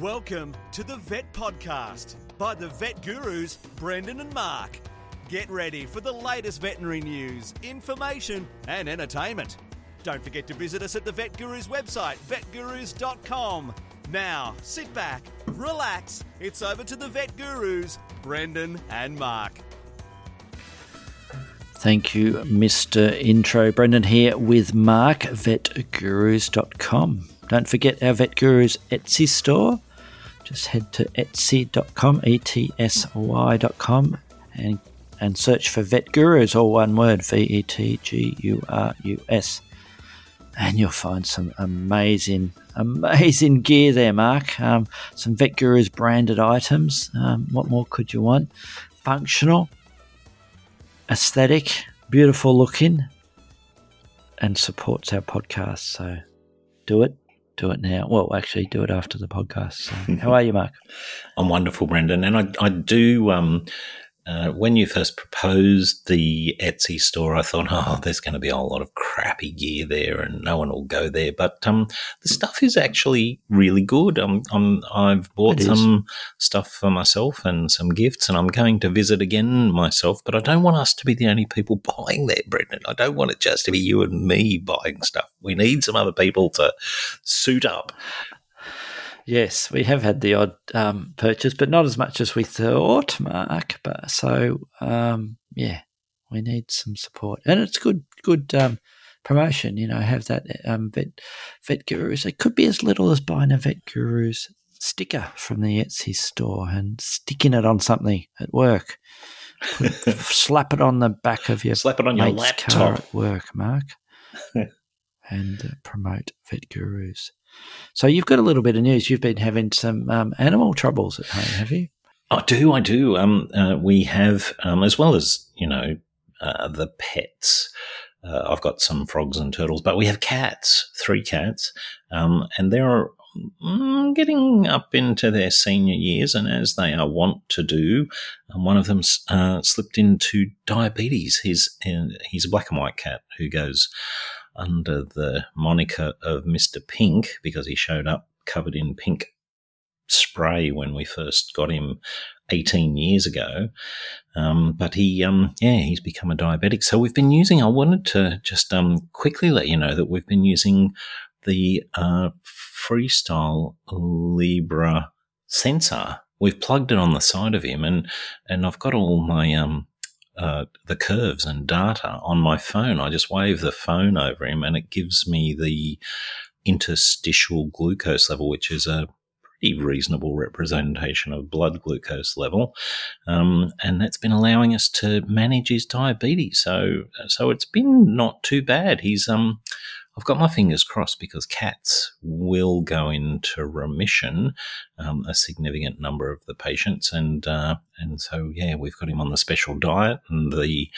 Welcome to the Vet Podcast by the Vet Gurus, Brendan and Mark. Get ready for the latest veterinary news, information, and entertainment. Don't forget to visit us at the Vet Gurus website, vetgurus.com. Now, sit back, relax. It's over to the Vet Gurus, Brendan and Mark. Thank you, Mr. Intro. Brendan here with Mark, vetgurus.com. Don't forget our Vet Gurus Etsy store just head to etsy.com, E-T-S-Y.com, and, and search for Vet Gurus, all one word, V-E-T-G-U-R-U-S. And you'll find some amazing, amazing gear there, Mark. Um, some Vet Gurus branded items. Um, what more could you want? Functional, aesthetic, beautiful looking, and supports our podcast. So do it do it now. Well, actually, do it after the podcast. So, how are you, Mark? I'm wonderful, Brendan, and I, I do um, uh, when you first proposed the Etsy store, I thought, oh, there's going to be a lot of crappy gear there, and no one will go there. But um, the stuff is actually really good. Um, i have bought some stuff for myself and some gifts, and I'm going to visit again myself. But I don't want us to be the only people buying there, Brendan. I don't want it just to be you and me buying stuff. We need some other people to suit up. Yes, we have had the odd um, purchase, but not as much as we thought, Mark. But so um, yeah, we need some support, and it's good, good um, promotion. You know, have that um, vet vet gurus. It could be as little as buying a vet gurus sticker from the Etsy store and sticking it on something at work. slap it on the back of your slap it on your laptop at work, Mark, and uh, promote vet gurus. So you've got a little bit of news. You've been having some um, animal troubles at home, have you? I do. I do. Um, uh, we have, um, as well as you know, uh, the pets. Uh, I've got some frogs and turtles, but we have cats, three cats, um, and they're mm, getting up into their senior years, and as they are wont to do, um, one of them uh, slipped into diabetes. He's uh, he's a black and white cat who goes under the moniker of Mr. Pink because he showed up covered in pink spray when we first got him 18 years ago. Um, but he, um, yeah, he's become a diabetic. So we've been using, I wanted to just um, quickly let you know that we've been using the uh, Freestyle Libre sensor. We've plugged it on the side of him and, and I've got all my, um, uh, the curves and data on my phone. I just wave the phone over him and it gives me the interstitial glucose level, which is a pretty reasonable representation of blood glucose level. Um, and that's been allowing us to manage his diabetes. So, so it's been not too bad. He's, um, I've got my fingers crossed because cats will go into remission, um, a significant number of the patients, and uh, and so yeah, we've got him on the special diet and the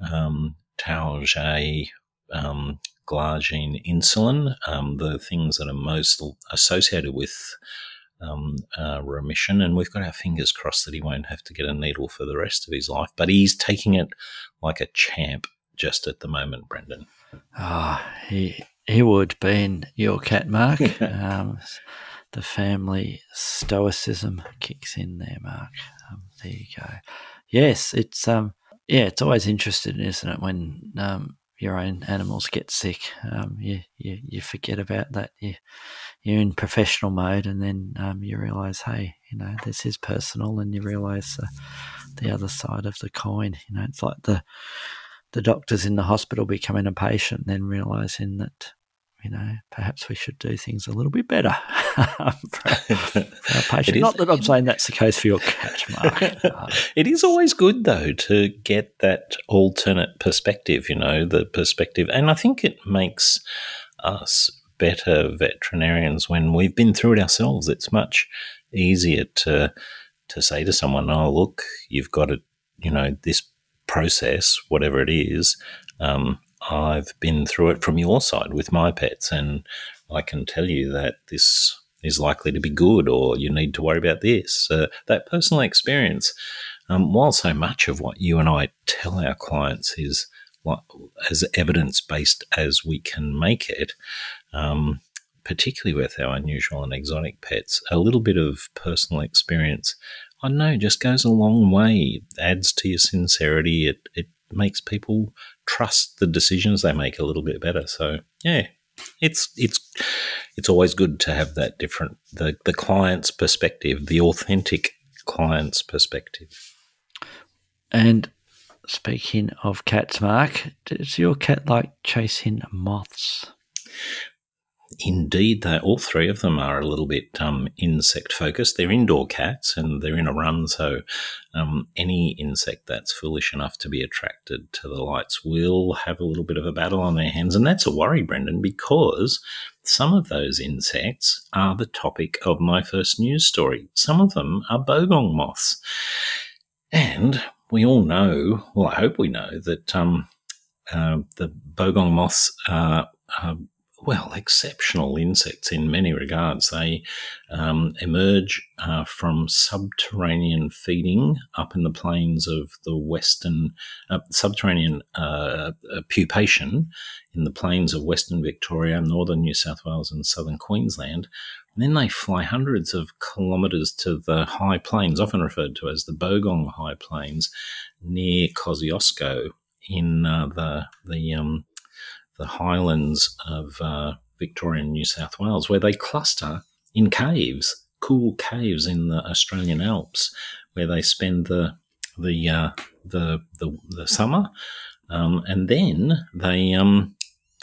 um, Toujeo um, glargine insulin, um, the things that are most associated with um, uh, remission, and we've got our fingers crossed that he won't have to get a needle for the rest of his life. But he's taking it like a champ just at the moment, Brendan. Ah, oh, he he would be in your cat, Mark. um, the family stoicism kicks in there, Mark. Um, there you go. Yes, it's um, yeah, it's always interesting, isn't it, when um, your own animals get sick? Um, you, you you forget about that. You you're in professional mode, and then um, you realise, hey, you know, this is personal, and you realise uh, the other side of the coin. You know, it's like the the doctors in the hospital becoming a patient, and then realizing that you know perhaps we should do things a little bit better for, our patient. Not that I'm saying that's the case for your cat, Mark. it is always good though to get that alternate perspective. You know, the perspective, and I think it makes us better veterinarians when we've been through it ourselves. It's much easier to to say to someone, "Oh, look, you've got it. You know, this process, whatever it is, um, I've been through it from your side with my pets, and I can tell you that this is likely to be good, or you need to worry about this. Uh, that personal experience, um, while so much of what you and I tell our clients is as evidence based as we can make it, um, particularly with our unusual and exotic pets, a little bit of personal experience, I know, just goes a long way. It adds to your sincerity. It, it makes people trust the decisions they make a little bit better. So, yeah, it's it's it's always good to have that different the the client's perspective, the authentic client's perspective. And speaking of cats, Mark, does your cat like chasing moths? Indeed, they all three of them are a little bit um, insect focused. They're indoor cats and they're in a run, so um, any insect that's foolish enough to be attracted to the lights will have a little bit of a battle on their hands, and that's a worry, Brendan, because some of those insects are the topic of my first news story. Some of them are bogong moths, and we all know, well, I hope we know that um, uh, the bogong moths are, are well, exceptional insects in many regards. They um, emerge uh, from subterranean feeding up in the plains of the western, uh, subterranean uh, pupation in the plains of western Victoria, northern New South Wales, and southern Queensland. And then they fly hundreds of kilometres to the high plains, often referred to as the Bogong High Plains, near Kosciuszko in uh, the the um, the highlands of uh, Victoria and New South Wales, where they cluster in caves, cool caves in the Australian Alps, where they spend the the uh, the, the, the summer, um, and then they um,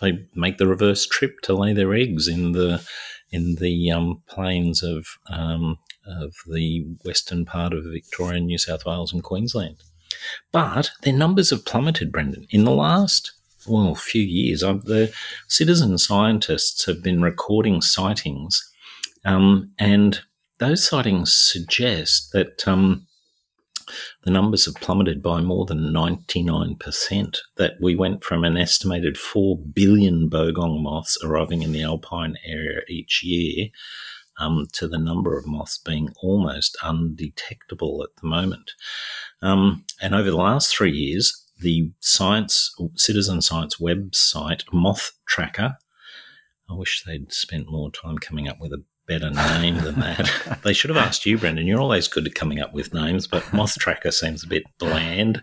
they make the reverse trip to lay their eggs in the in the um, plains of um, of the western part of Victoria, New South Wales, and Queensland. But their numbers have plummeted, Brendan. In the last well, a few years, I've, the citizen scientists have been recording sightings, um, and those sightings suggest that um, the numbers have plummeted by more than 99%. That we went from an estimated 4 billion bogong moths arriving in the alpine area each year um, to the number of moths being almost undetectable at the moment. Um, and over the last three years, the science citizen science website moth tracker. I wish they'd spent more time coming up with a better name than that. They should have asked you brendan. You're always good at coming up with names but moth tracker seems a bit bland.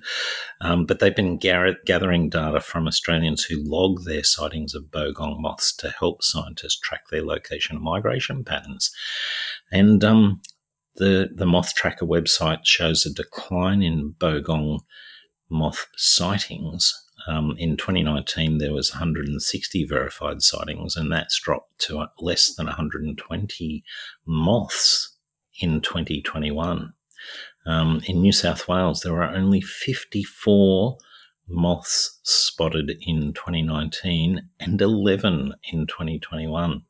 Um, but they've been gar- gathering data from australians who log their sightings of bogong moths to help scientists track their location and migration patterns. And um, the, the moth tracker website shows a decline in bogong moth sightings. Um, in 2019, there was 160 verified sightings, and that's dropped to less than 120 moths in 2021. Um, in New South Wales, there were only 54 moths spotted in 2019 and 11 in 2021.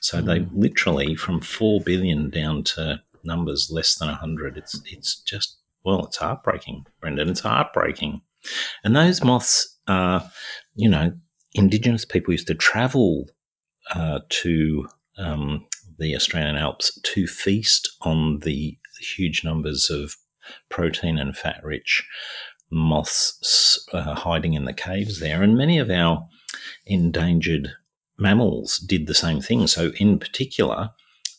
So mm. they hmm. literally from 4 billion down to numbers less than 100. It's it's just well, it's heartbreaking, Brendan. It's heartbreaking. And those moths are, you know, Indigenous people used to travel uh, to um, the Australian Alps to feast on the huge numbers of protein and fat rich moths uh, hiding in the caves there. And many of our endangered mammals did the same thing. So, in particular,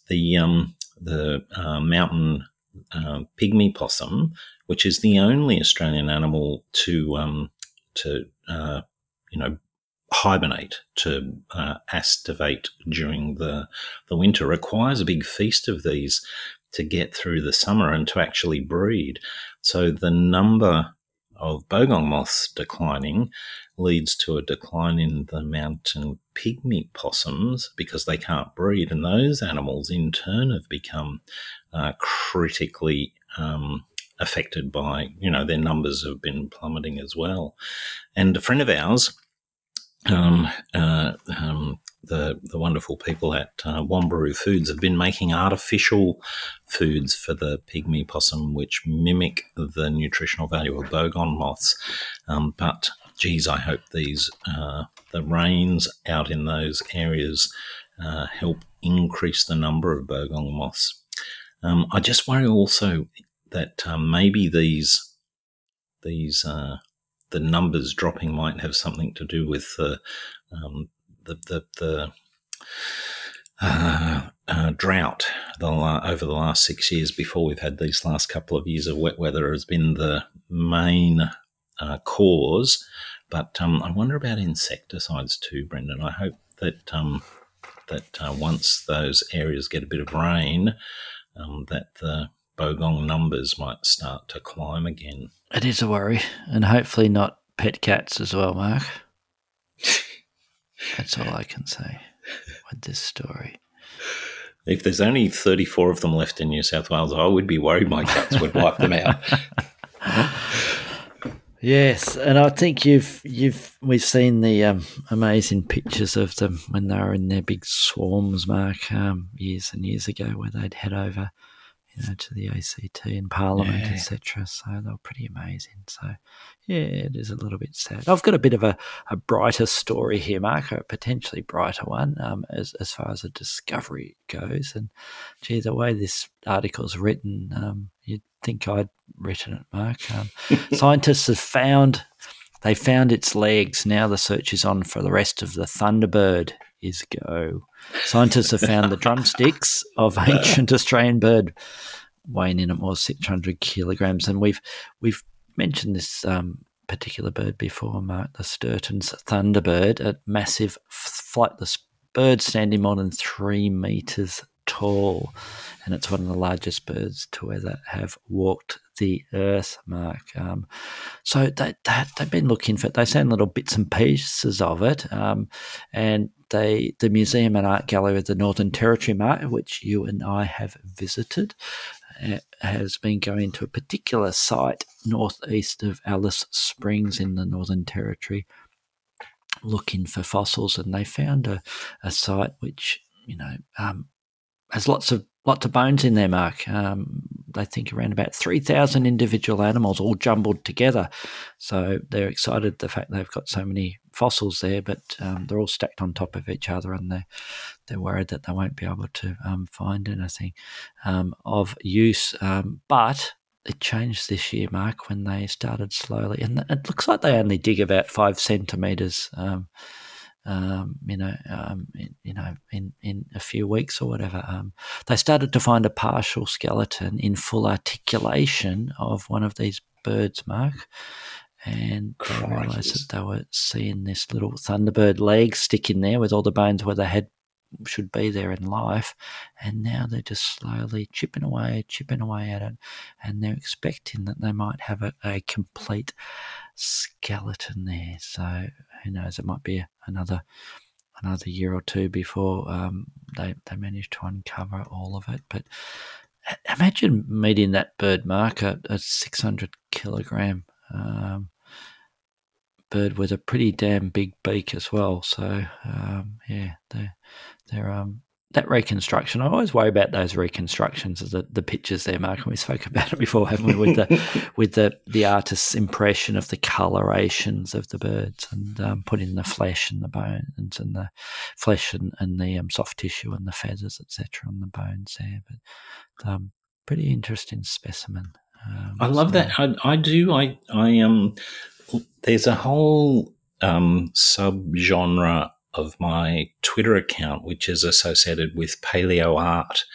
the um, the uh, mountain uh, pygmy possum, which is the only Australian animal to um, to uh, you know hibernate to uh, aestivate during the the winter, requires a big feast of these to get through the summer and to actually breed. So the number of bogong moths declining leads to a decline in the mountain pygmy possums because they can't breed, and those animals in turn have become uh, critically um, affected by, you know, their numbers have been plummeting as well. And a friend of ours, um, uh, um, the the wonderful people at uh, Foods have been making artificial foods for the pygmy possum, which mimic the nutritional value of bogong moths. Um, but geez, I hope these uh, the rains out in those areas uh, help increase the number of bogong moths. Um, I just worry also that um, maybe these these uh, the numbers dropping might have something to do with the um, the, the, the uh, uh, drought the, over the last six years before we've had these last couple of years of wet weather has been the main uh, cause. But um, I wonder about insecticides too, Brendan. I hope that um, that uh, once those areas get a bit of rain, um, that the bogong numbers might start to climb again. It is a worry, and hopefully not pet cats as well, Mark. That's all I can say with this story. If there's only 34 of them left in New South Wales, I would be worried my cats would wipe them out. Yes, and I think you've you've we've seen the um, amazing pictures of them when they were in their big swarms, Mark, um, years and years ago, where they'd head over you know, to the ACT and Parliament, yeah. etc. So they were pretty amazing. So yeah, it is a little bit sad. I've got a bit of a, a brighter story here, Mark, a potentially brighter one um, as as far as a discovery goes. And gee, the way this article's written, um, you'd think I'd written it, Mark. Um, scientists have found they found its legs. Now the search is on for the rest of the Thunderbird is go. Scientists have found the drumsticks of ancient Australian bird weighing in at more 600 kilograms. And we've we've mentioned this um, particular bird before, Mark, the Stirton's thunderbird, a massive flightless bird standing more than three meters tall. And it's one of the largest birds to ever have walked the earth, Mark. Um, so they, they, have been looking for it. They send little bits and pieces of it. Um, and they, the Museum and Art Gallery of the Northern Territory, Mark, which you and I have visited, uh, has been going to a particular site northeast of Alice Springs in the Northern Territory looking for fossils. And they found a, a site which, you know, um, has lots of lots of bones in there, Mark. Um, they think around about 3,000 individual animals all jumbled together. So they're excited the fact they've got so many fossils there, but um, they're all stacked on top of each other and they're, they're worried that they won't be able to um, find anything um, of use. Um, but it changed this year, Mark, when they started slowly. And it looks like they only dig about five centimetres um, you know, um, in, you know, in, in a few weeks or whatever, um, they started to find a partial skeleton in full articulation of one of these birds, Mark. And they realised that they were seeing this little thunderbird leg stick in there with all the bones where they had should be there in life. And now they're just slowly chipping away, chipping away at it. And they're expecting that they might have a, a complete skeleton there. So who knows? It might be another another year or two before um, they they manage to uncover all of it. But imagine meeting that bird marker, a six hundred kilogram um, bird with a pretty damn big beak as well. So um, yeah, they're they're um that reconstruction, I always worry about those reconstructions of the, the pictures there, Mark. And we spoke about it before, haven't we? With the with the, the artist's impression of the colorations of the birds and um, putting the flesh and the bones and the flesh and, and the um, soft tissue and the feathers, etc., on the bones there. But um, pretty interesting specimen. Um, I love so. that. I, I do. I I um. There's a whole um, subgenre of my Twitter account, which is associated with paleo art,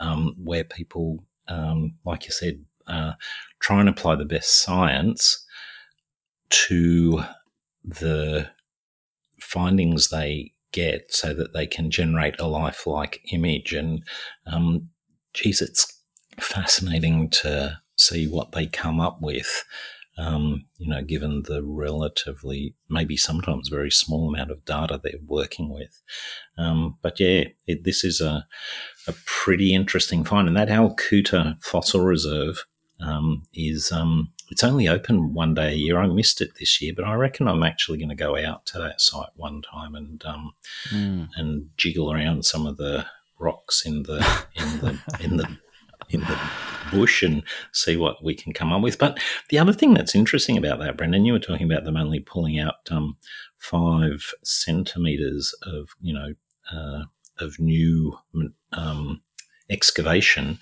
um, where people, um, like you said, uh, try and apply the best science to the findings they get so that they can generate a lifelike image. And um, geez, it's fascinating to see what they come up with um, you know, given the relatively, maybe sometimes very small amount of data they're working with. Um, but yeah, it, this is a, a pretty interesting find. And that Alcoota Fossil Reserve um, is, um, it's only open one day a year. I missed it this year, but I reckon I'm actually going to go out to that site one time and mm. and jiggle around some of the rocks in the in the in the in the bush and see what we can come up with. But the other thing that's interesting about that, Brendan, you were talking about them only pulling out um, five centimeters of you know uh, of new um, excavation.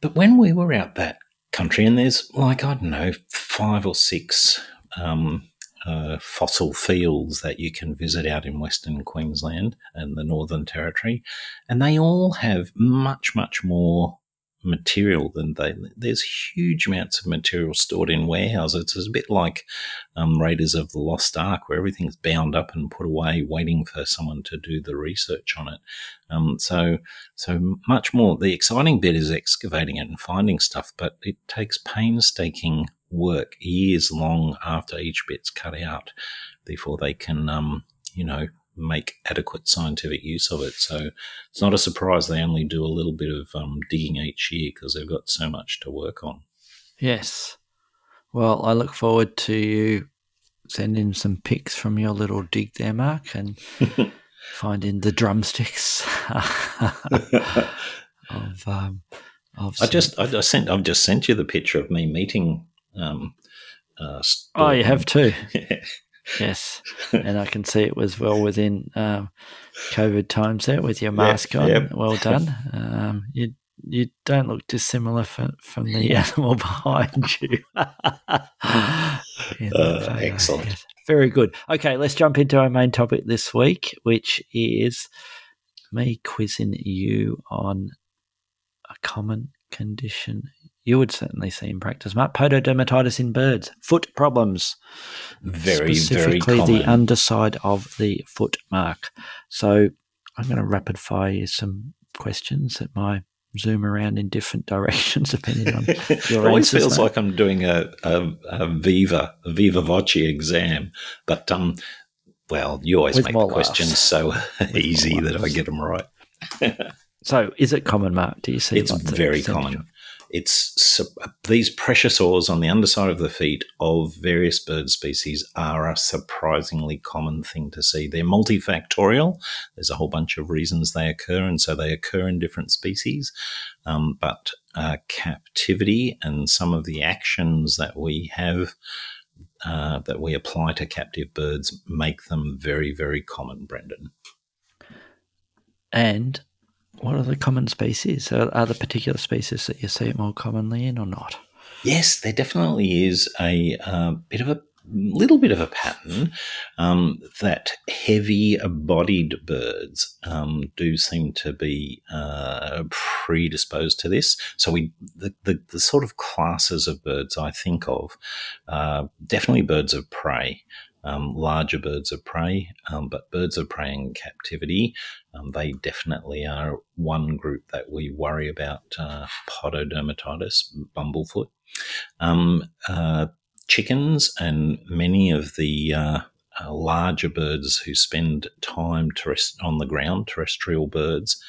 But when we were out that country, and there's like I don't know five or six um, uh, fossil fields that you can visit out in Western Queensland and the Northern Territory, and they all have much, much more material than they. There's huge amounts of material stored in warehouses. It's a bit like um, Raiders of the Lost Ark, where everything's bound up and put away, waiting for someone to do the research on it. Um, so, so much more. The exciting bit is excavating it and finding stuff, but it takes painstaking work, years long after each bit's cut out, before they can, um, you know, make adequate scientific use of it. So it's not a surprise they only do a little bit of um, digging each year because they've got so much to work on. Yes. Well, I look forward to you sending some pics from your little dig there, Mark, and finding the drumsticks of. Um, of I just I, I sent I've just sent you the picture of me meeting. Um, uh, oh, you have too. Yes, and I can see it was well within um, COVID times there with your mask on. Yep. Well done. Um, you you don't look dissimilar from, from the animal behind you. uh, excellent. Yes. Very good. Okay, let's jump into our main topic this week, which is me quizzing you on a common condition you would certainly see in practice, Mark. Pododermatitis in birds, foot problems. Very, specifically very common. the underside of the foot mark. So I'm going to rapid fire you some questions that might zoom around in different directions depending on your it always feels like I'm doing a, a, a Viva, a Viva Voce exam, but um, well, you always With make the questions so easy that I get them right. so, is it common, Mark? Do you see? It's very common. It's these pressure sores on the underside of the feet of various bird species are a surprisingly common thing to see. They're multifactorial. There's a whole bunch of reasons they occur, and so they occur in different species. Um, but uh, captivity and some of the actions that we have uh, that we apply to captive birds make them very, very common, Brendan. And what are the common species? Are, are there particular species that you see it more commonly in or not? Yes, there definitely is a uh, bit of a little bit of a pattern um, that heavy bodied birds um, do seem to be uh, predisposed to this. So we the, the, the, sort of classes of birds I think of uh, definitely birds of prey um, larger birds of prey, um, but birds of prey in captivity, um, they definitely are one group that we worry about uh, pododermatitis, bumblefoot. Um, uh, chickens and many of the uh, uh, larger birds who spend time terrest- on the ground, terrestrial birds,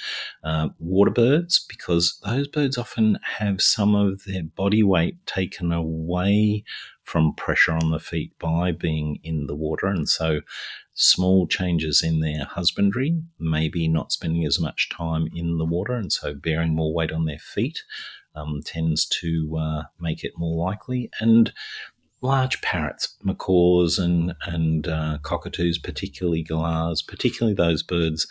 uh, water birds, because those birds often have some of their body weight taken away from pressure on the feet by being in the water. And so small changes in their husbandry, maybe not spending as much time in the water, and so bearing more weight on their feet. Um, tends to uh, make it more likely. And large parrots, macaws, and and uh, cockatoos, particularly galahs, particularly those birds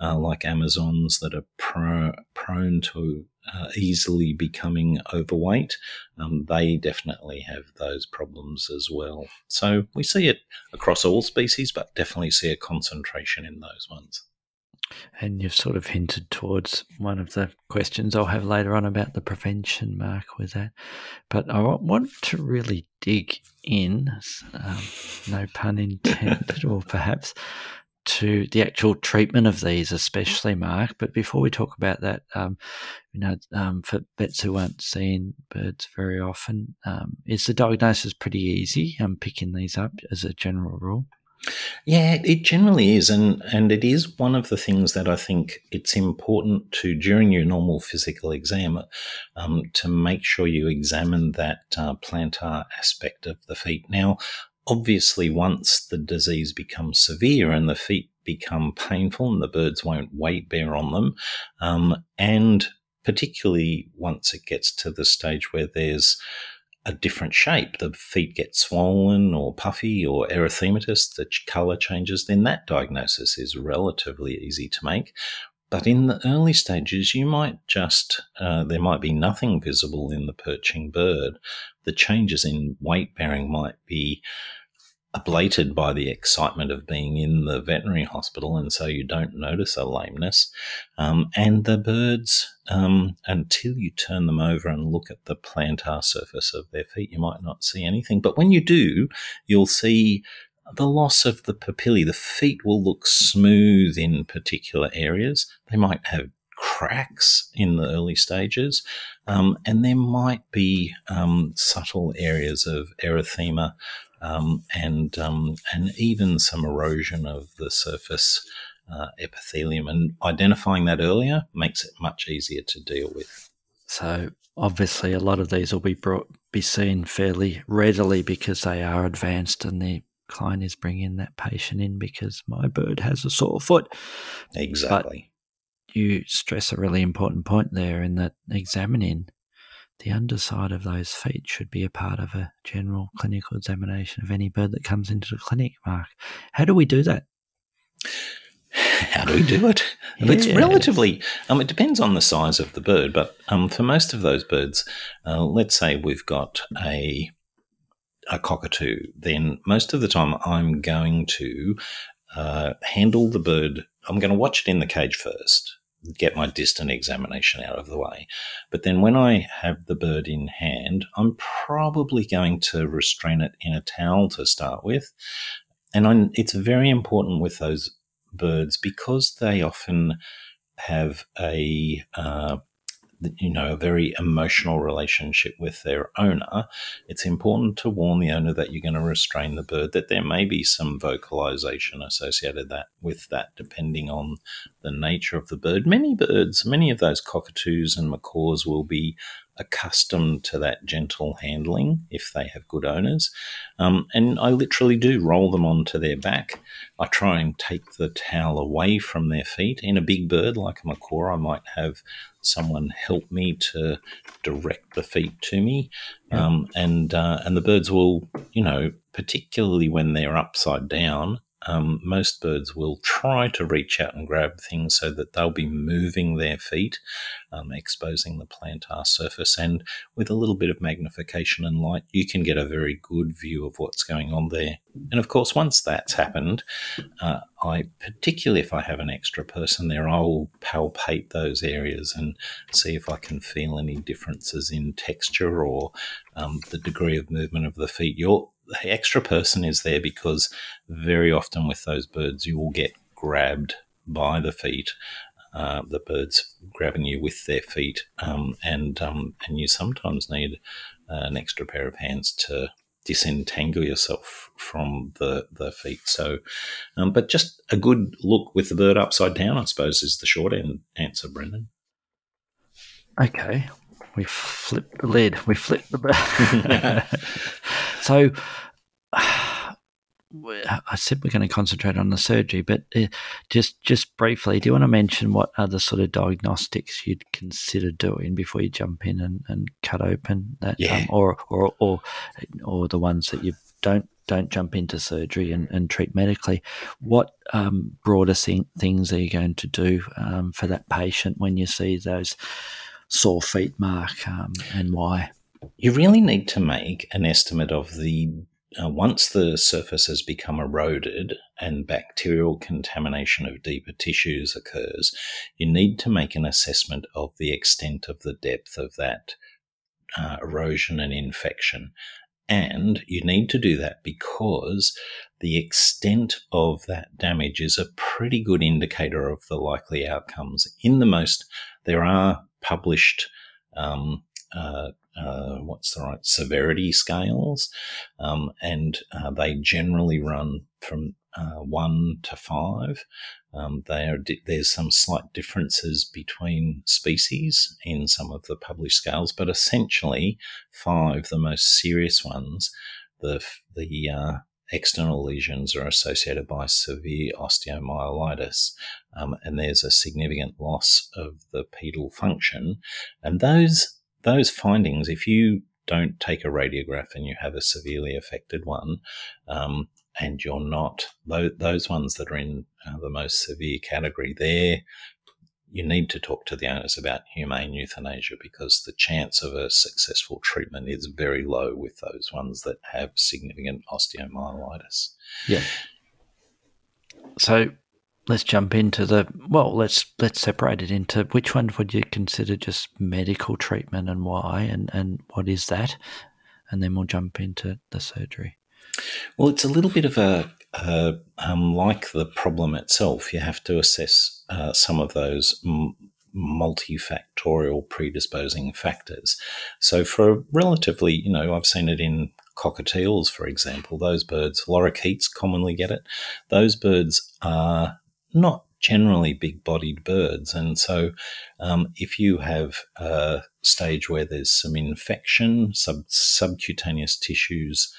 uh, like Amazons that are pro- prone to uh, easily becoming overweight. Um, they definitely have those problems as well. So we see it across all species, but definitely see a concentration in those ones. And you've sort of hinted towards one of the questions I'll have later on about the prevention mark with that. But I want to really dig in, um, no pun intended, or perhaps to the actual treatment of these, especially Mark. But before we talk about that, um, you know, um, for vets who aren't seeing birds very often, um, is the diagnosis pretty easy? I'm picking these up as a general rule. Yeah, it generally is, and and it is one of the things that I think it's important to during your normal physical exam um, to make sure you examine that uh, plantar aspect of the feet. Now, obviously, once the disease becomes severe and the feet become painful and the birds won't weight bear on them, um, and particularly once it gets to the stage where there's a different shape. The feet get swollen or puffy or erythematous, the color changes, then that diagnosis is relatively easy to make. But in the early stages, you might just, uh, there might be nothing visible in the perching bird. The changes in weight bearing might be ablated by the excitement of being in the veterinary hospital, and so you don't notice a lameness. Um, and the birds, um, until you turn them over and look at the plantar surface of their feet, you might not see anything. But when you do, you'll see the loss of the papillae. The feet will look smooth in particular areas. They might have cracks in the early stages, um, and there might be um, subtle areas of erythema um, and um, and even some erosion of the surface uh, epithelium. And identifying that earlier makes it much easier to deal with. So obviously, a lot of these will be brought be seen fairly readily because they are advanced, and the client is bringing that patient in because my bird has a sore foot. Exactly. But you stress a really important point there in that examining the underside of those feet should be a part of a general clinical examination of any bird that comes into the clinic, Mark. How do we do that? How do we do it? Yeah. It's relatively, um, it depends on the size of the bird, but um, for most of those birds, uh, let's say we've got a, a cockatoo, then most of the time I'm going to uh, handle the bird, I'm going to watch it in the cage first get my distant examination out of the way. But then when I have the bird in hand, I'm probably going to restrain it in a towel to start with. And I'm, it's very important with those birds because they often have a uh, you know, a very emotional relationship with their owner, it's important to warn the owner that you're going to restrain the bird, that there may be some vocalization associated that with that, depending on the nature of the bird. Many birds, many of those cockatoos and macaws will be accustomed to that gentle handling if they have good owners. Um, and I literally do roll them onto their back. I try and take the towel away from their feet. In a big bird like a macaw, I might have someone help me to direct the feet to me. Yeah. Um, and, uh, and the birds will, you know, particularly when they're upside down, um, most birds will try to reach out and grab things so that they'll be moving their feet, um, exposing the plantar surface. And with a little bit of magnification and light, you can get a very good view of what's going on there. And of course, once that's happened, uh, I particularly if I have an extra person there, I will palpate those areas and see if I can feel any differences in texture or um, the degree of movement of the feet. You're the extra person is there because very often with those birds, you will get grabbed by the feet. Uh, the birds grabbing you with their feet, um, and um, and you sometimes need uh, an extra pair of hands to disentangle yourself from the the feet. So, um, but just a good look with the bird upside down, I suppose, is the short end answer, Brendan. Okay, we flip the lid. We flip the bird. so I said we're going to concentrate on the surgery, but uh, just just briefly, do you want to mention what other sort of diagnostics you'd consider doing before you jump in and, and cut open that, yeah. um, or, or or or the ones that you don't don't jump into surgery and, and treat medically. What um, broader thing, things are you going to do um, for that patient when you see those sore feet, Mark, um, and why? You really need to make an estimate of the uh, once the surface has become eroded and bacterial contamination of deeper tissues occurs, you need to make an assessment of the extent of the depth of that uh, erosion and infection. And you need to do that because the extent of that damage is a pretty good indicator of the likely outcomes. In the most, there are published um, uh, uh, what's the right severity scales, um, and uh, they generally run from uh, one to five. Um, are, there's some slight differences between species in some of the published scales, but essentially five, the most serious ones, the the uh, external lesions are associated by severe osteomyelitis, um, and there's a significant loss of the pedal function, and those those findings, if you don't take a radiograph and you have a severely affected one, um, and you're not those ones that are in uh, the most severe category, they're you need to talk to the owners about humane euthanasia because the chance of a successful treatment is very low with those ones that have significant osteomyelitis. Yeah. So let's jump into the well let's let's separate it into which one would you consider just medical treatment and why and and what is that? And then we'll jump into the surgery. Well it's a little bit of a um, like the problem itself you have to assess uh, some of those m- multifactorial predisposing factors. So for relatively you know i've seen it in cockatiels for example those birds lorikeets commonly get it. Those birds are not generally big bodied birds. And so, um, if you have a stage where there's some infection, sub- subcutaneous tissues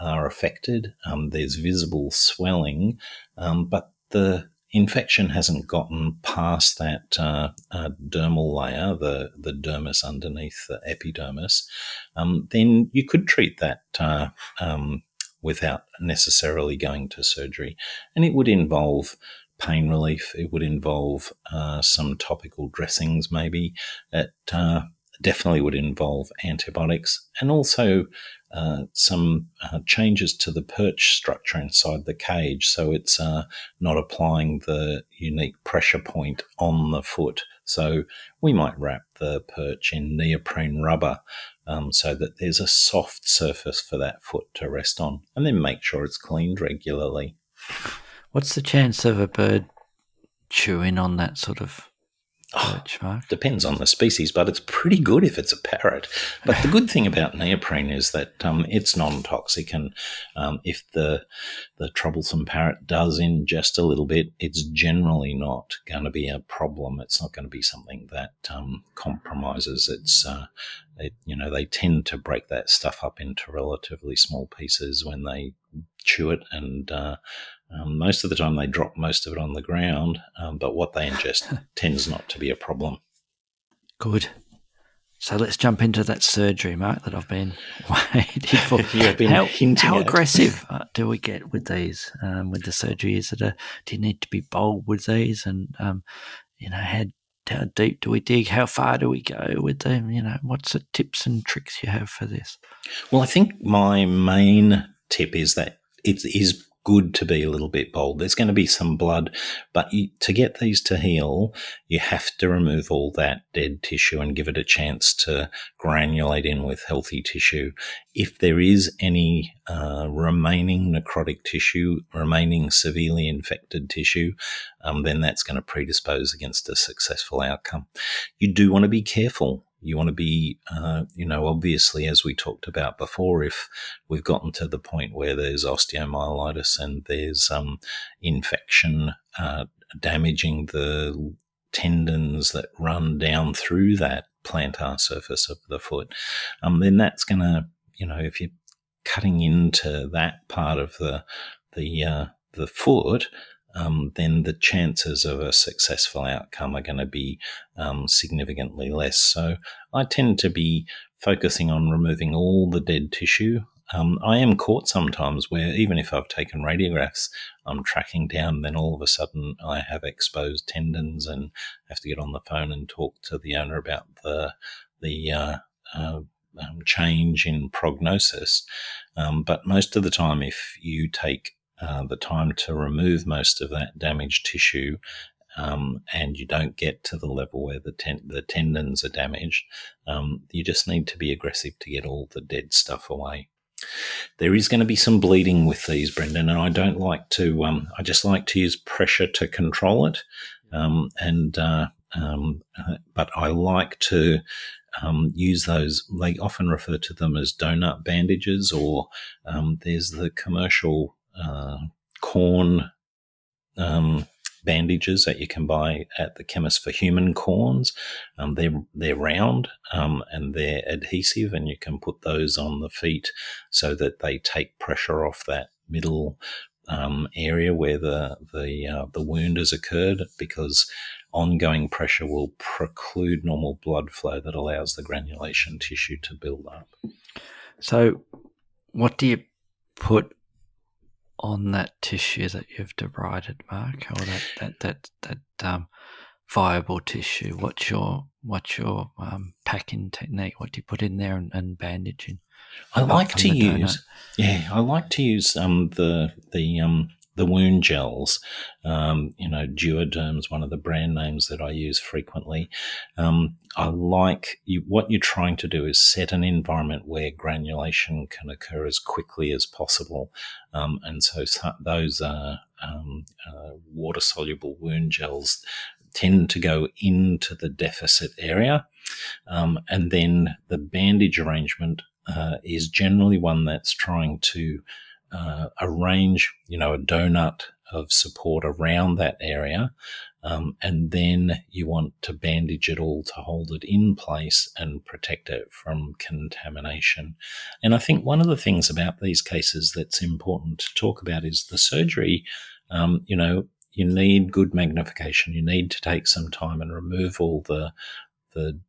are affected, um, there's visible swelling, um, but the infection hasn't gotten past that uh, uh, dermal layer, the, the dermis underneath the epidermis, um, then you could treat that uh, um, without necessarily going to surgery. And it would involve pain relief. It would involve uh, some topical dressings, maybe. It uh, definitely would involve antibiotics and also uh, some uh, changes to the perch structure inside the cage. So it's uh, not applying the unique pressure point on the foot. So we might wrap the perch in neoprene rubber um, so that there's a soft surface for that foot to rest on, and then make sure it's cleaned regularly. What's the chance of a bird chewing on that sort of oh, Depends on the species, but it's pretty good if it's a parrot. But the good thing about neoprene is that um, it's non-toxic, and um, if the the troublesome parrot does ingest a little bit, it's generally not going to be a problem. It's not going to be something that um, compromises its. Uh, it, you know, they tend to break that stuff up into relatively small pieces when they chew it, and uh, um, most of the time, they drop most of it on the ground, um, but what they ingest tends not to be a problem. Good. So let's jump into that surgery, Mark, that I've been waiting for. been how, how aggressive uh, do we get with these, um, with the surgery? Is it a, do you need to be bold with these? And, um, you know, how, how deep do we dig? How far do we go with them? You know, what's the tips and tricks you have for this? Well, I think my main tip is that it is good to be a little bit bold. There's going to be some blood, but you, to get these to heal, you have to remove all that dead tissue and give it a chance to granulate in with healthy tissue. If there is any uh, remaining necrotic tissue, remaining severely infected tissue, um, then that's going to predispose against a successful outcome. You do want to be careful you want to be, uh, you know, obviously, as we talked about before, if we've gotten to the point where there's osteomyelitis and there's um, infection uh, damaging the tendons that run down through that plantar surface of the foot, um, then that's going to, you know, if you're cutting into that part of the the uh, the foot, um, then the chances of a successful outcome are going to be um, significantly less. So I tend to be focusing on removing all the dead tissue. Um, I am caught sometimes where even if I've taken radiographs, I'm tracking down, then all of a sudden I have exposed tendons and have to get on the phone and talk to the owner about the the uh, uh, um, change in prognosis. Um, but most of the time, if you take uh, the time to remove most of that damaged tissue um, and you don't get to the level where the, ten- the tendons are damaged, um, you just need to be aggressive to get all the dead stuff away. There is going to be some bleeding with these, Brendan, and I don't like to. Um, I just like to use pressure to control it, um, and uh, um, but I like to um, use those. They often refer to them as donut bandages, or um, there's the commercial uh, corn um, bandages that you can buy at the chemist for human corns. Um, they're they're round um, and they're adhesive, and you can put those on the feet so that they take pressure off that middle um, area where the the uh, the wound has occurred because ongoing pressure will preclude normal blood flow that allows the granulation tissue to build up. So, what do you put on that tissue that you've debrided, Mark, or that that that that um, viable tissue? What's your what's your um, packing technique? What do you put in there and, and bandaging? I like to use, yeah, I like to use um, the the um, the wound gels. Um, you know, Duoderm's one of the brand names that I use frequently. Um, I like you, what you're trying to do is set an environment where granulation can occur as quickly as possible. Um, and so, those uh, uh, water soluble wound gels tend to go into the deficit area. Um, and then the bandage arrangement uh, is generally one that's trying to uh, arrange, you know, a donut of support around that area. Um, and then you want to bandage it all to hold it in place and protect it from contamination. And I think one of the things about these cases that's important to talk about is the surgery. Um, you know, you need good magnification. You need to take some time and remove all the the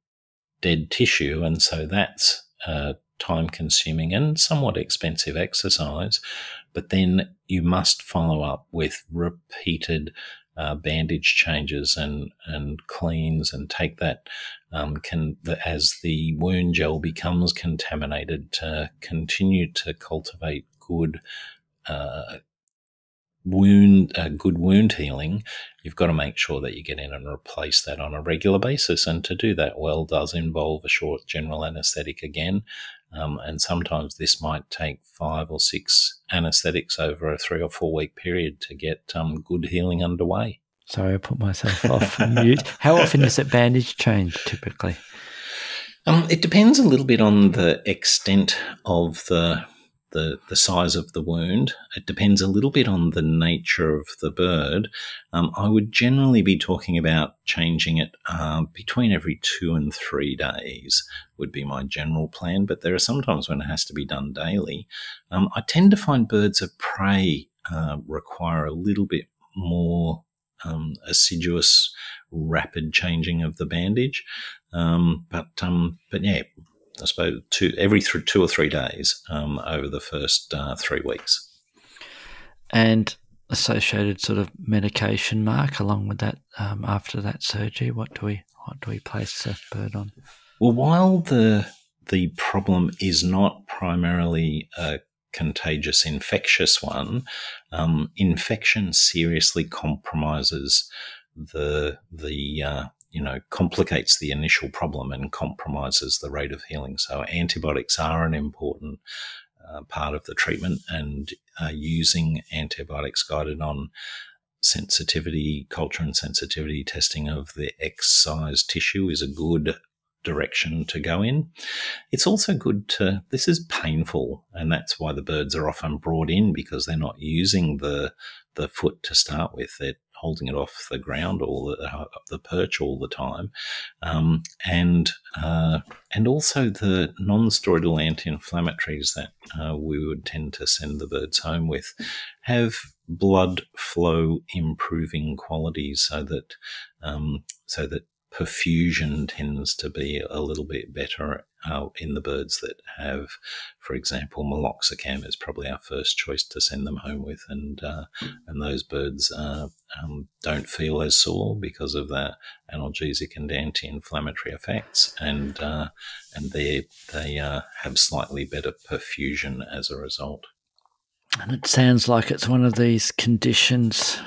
dead tissue, and so that's uh, time consuming and somewhat expensive exercise, but then you must follow up with repeated uh, bandage changes and, and cleans and take that um, can as the wound gel becomes contaminated to continue to cultivate good uh, wound uh, good wound healing, you've got to make sure that you get in and replace that on a regular basis. And to do that well does involve a short general anaesthetic again. Um, and sometimes this might take five or six anaesthetics over a three or four week period to get um, good healing underway. Sorry, I put myself off mute. How often is it bandage change typically? Um, it depends a little bit on the extent of the the, the size of the wound. It depends a little bit on the nature of the bird. Um, I would generally be talking about changing it uh, between every two and three days, would be my general plan. But there are some times when it has to be done daily. Um, I tend to find birds of prey uh, require a little bit more um, assiduous, rapid changing of the bandage. Um, but um, but yeah, I suppose, two every th- two or three days um, over the first uh, three weeks. And associated sort of medication mark along with that um, after that surgery. What do we what do we place the bird on? Well, while the the problem is not primarily a contagious infectious one, um, infection seriously compromises the the uh, you know, complicates the initial problem and compromises the rate of healing. So antibiotics are an important uh, part of the treatment and uh, using antibiotics guided on sensitivity, culture and sensitivity testing of the excised tissue is a good direction to go in. It's also good to, this is painful, and that's why the birds are often brought in because they're not using the, the foot to start with. They're holding it off the ground or the, uh, the perch all the time, um, and uh, and also the non-steroidal anti-inflammatories that uh, we would tend to send the birds home with have blood flow improving qualities, so that um, so that perfusion tends to be a little bit better uh, in the birds that have, for example, meloxicam is probably our first choice to send them home with, and uh, and those birds uh, um, don't feel as sore because of the analgesic and anti-inflammatory effects, and uh, and they they uh, have slightly better perfusion as a result. And it sounds like it's one of these conditions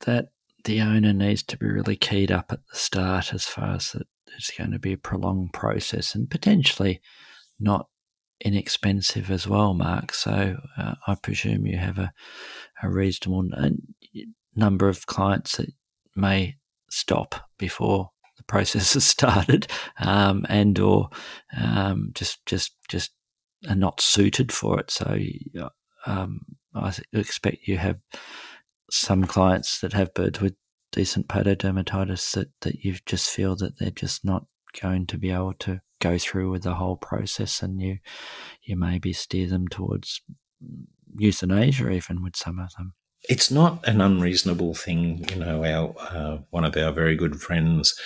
that the owner needs to be really keyed up at the start as far as that it's going to be a prolonged process and potentially not inexpensive as well, Mark. So uh, I presume you have a, a reasonable number of clients that may stop before the process has started, um, and or um, just just just are not suited for it. So um, I expect you have some clients that have birds with decent pododermatitis that, that you just feel that they're just not going to be able to go through with the whole process and you you maybe steer them towards euthanasia even with some of them. It's not an unreasonable thing you know our uh, one of our very good friends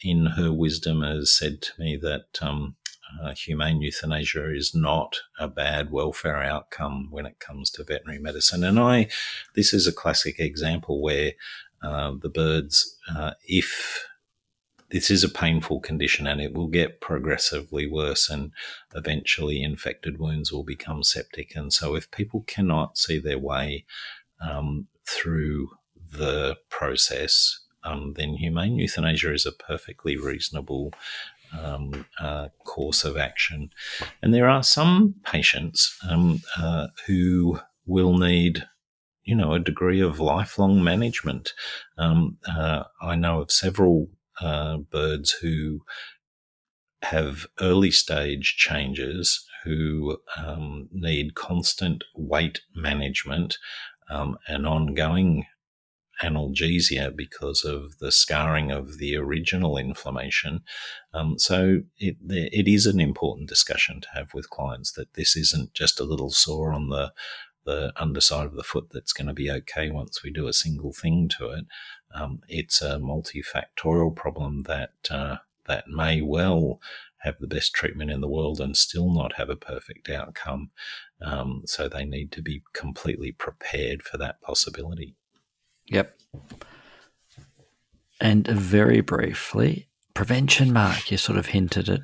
in her wisdom has said to me that um, uh, humane euthanasia is not a bad welfare outcome when it comes to veterinary medicine. And I, this is a classic example where uh, the birds, uh, if this is a painful condition and it will get progressively worse and eventually infected wounds will become septic. And so if people cannot see their way um, through the process, um, then humane euthanasia is a perfectly reasonable um, uh, course of action. And there are some patients um, uh, who will need you know, a degree of lifelong management. Um, uh, I know of several uh, birds who have early stage changes who um, need constant weight management um, and ongoing analgesia because of the scarring of the original inflammation. Um, so it, it is an important discussion to have with clients that this isn't just a little sore on the the underside of the foot that's going to be okay once we do a single thing to it. Um, it's a multifactorial problem that uh, that may well have the best treatment in the world and still not have a perfect outcome. Um, so they need to be completely prepared for that possibility. Yep. And very briefly, prevention, Mark, you sort of hinted at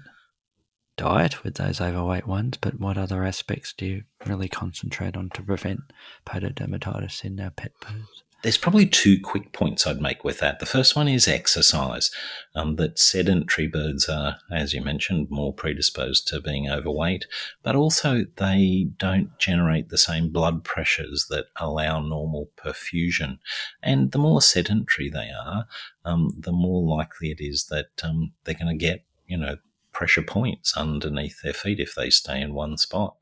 diet with those overweight ones, but what other aspects do you really concentrate on to prevent pododermatitis in our pet birds? There's probably two quick points I'd make with that. The first one is exercise. Um, that sedentary birds are, as you mentioned, more predisposed to being overweight, but also they don't generate the same blood pressures that allow normal perfusion. And the more sedentary they are, um, the more likely it is that um, they're going to get, you know, pressure points underneath their feet if they stay in one spot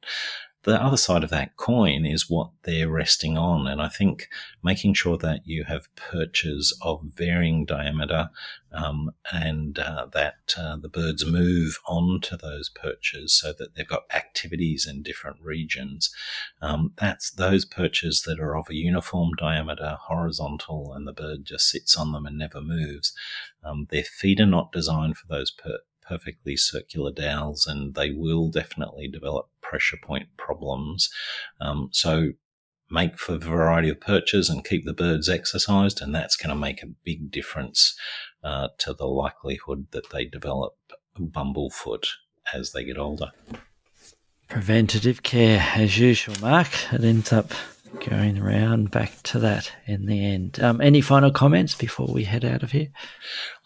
the other side of that coin is what they're resting on. And I think making sure that you have perches of varying diameter um, and uh, that uh, the birds move onto those perches so that they've got activities in different regions. Um, that's those perches that are of a uniform diameter, horizontal, and the bird just sits on them and never moves. Um, their feet are not designed for those per- perfectly circular dowels and they will definitely develop pressure point problems. Um, so make for a variety of perches and keep the birds exercised, and that's going to make a big difference uh, to the likelihood that they develop bumblefoot as they get older. Preventative care, as usual, Mark. It ends up going around back to that in the end. Um, any final comments before we head out of here?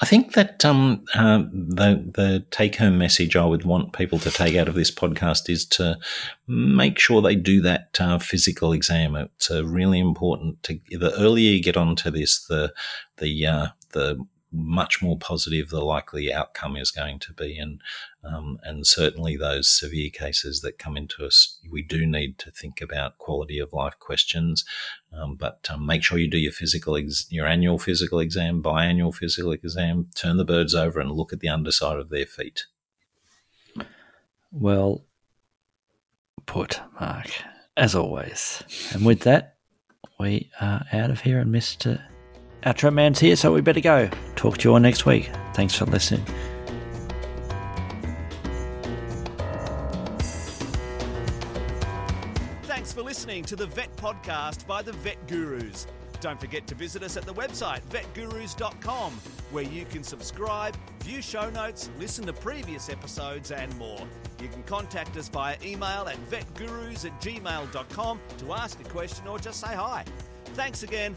I think that um, uh, the the take home message I would want people to take out of this podcast is to make sure they do that uh, physical exam. It's uh, really important to the earlier you get onto this, the the uh, the much more positive the likely outcome is going to be. And um, and certainly those severe cases that come into us, we do need to think about quality of life questions. Um, but um, make sure you do your physical, ex- your annual physical exam, biannual physical exam. Turn the birds over and look at the underside of their feet. Well put, Mark, as always. And with that, we are out of here and Mr. Outro Man's here, so we better go. Talk to you all next week. Thanks for listening. Thanks for listening to the Vet Podcast by the Vet Gurus. Don't forget to visit us at the website vetgurus.com, where you can subscribe, view show notes, listen to previous episodes, and more. You can contact us via email at vetgurus at gmail.com to ask a question or just say hi. Thanks again,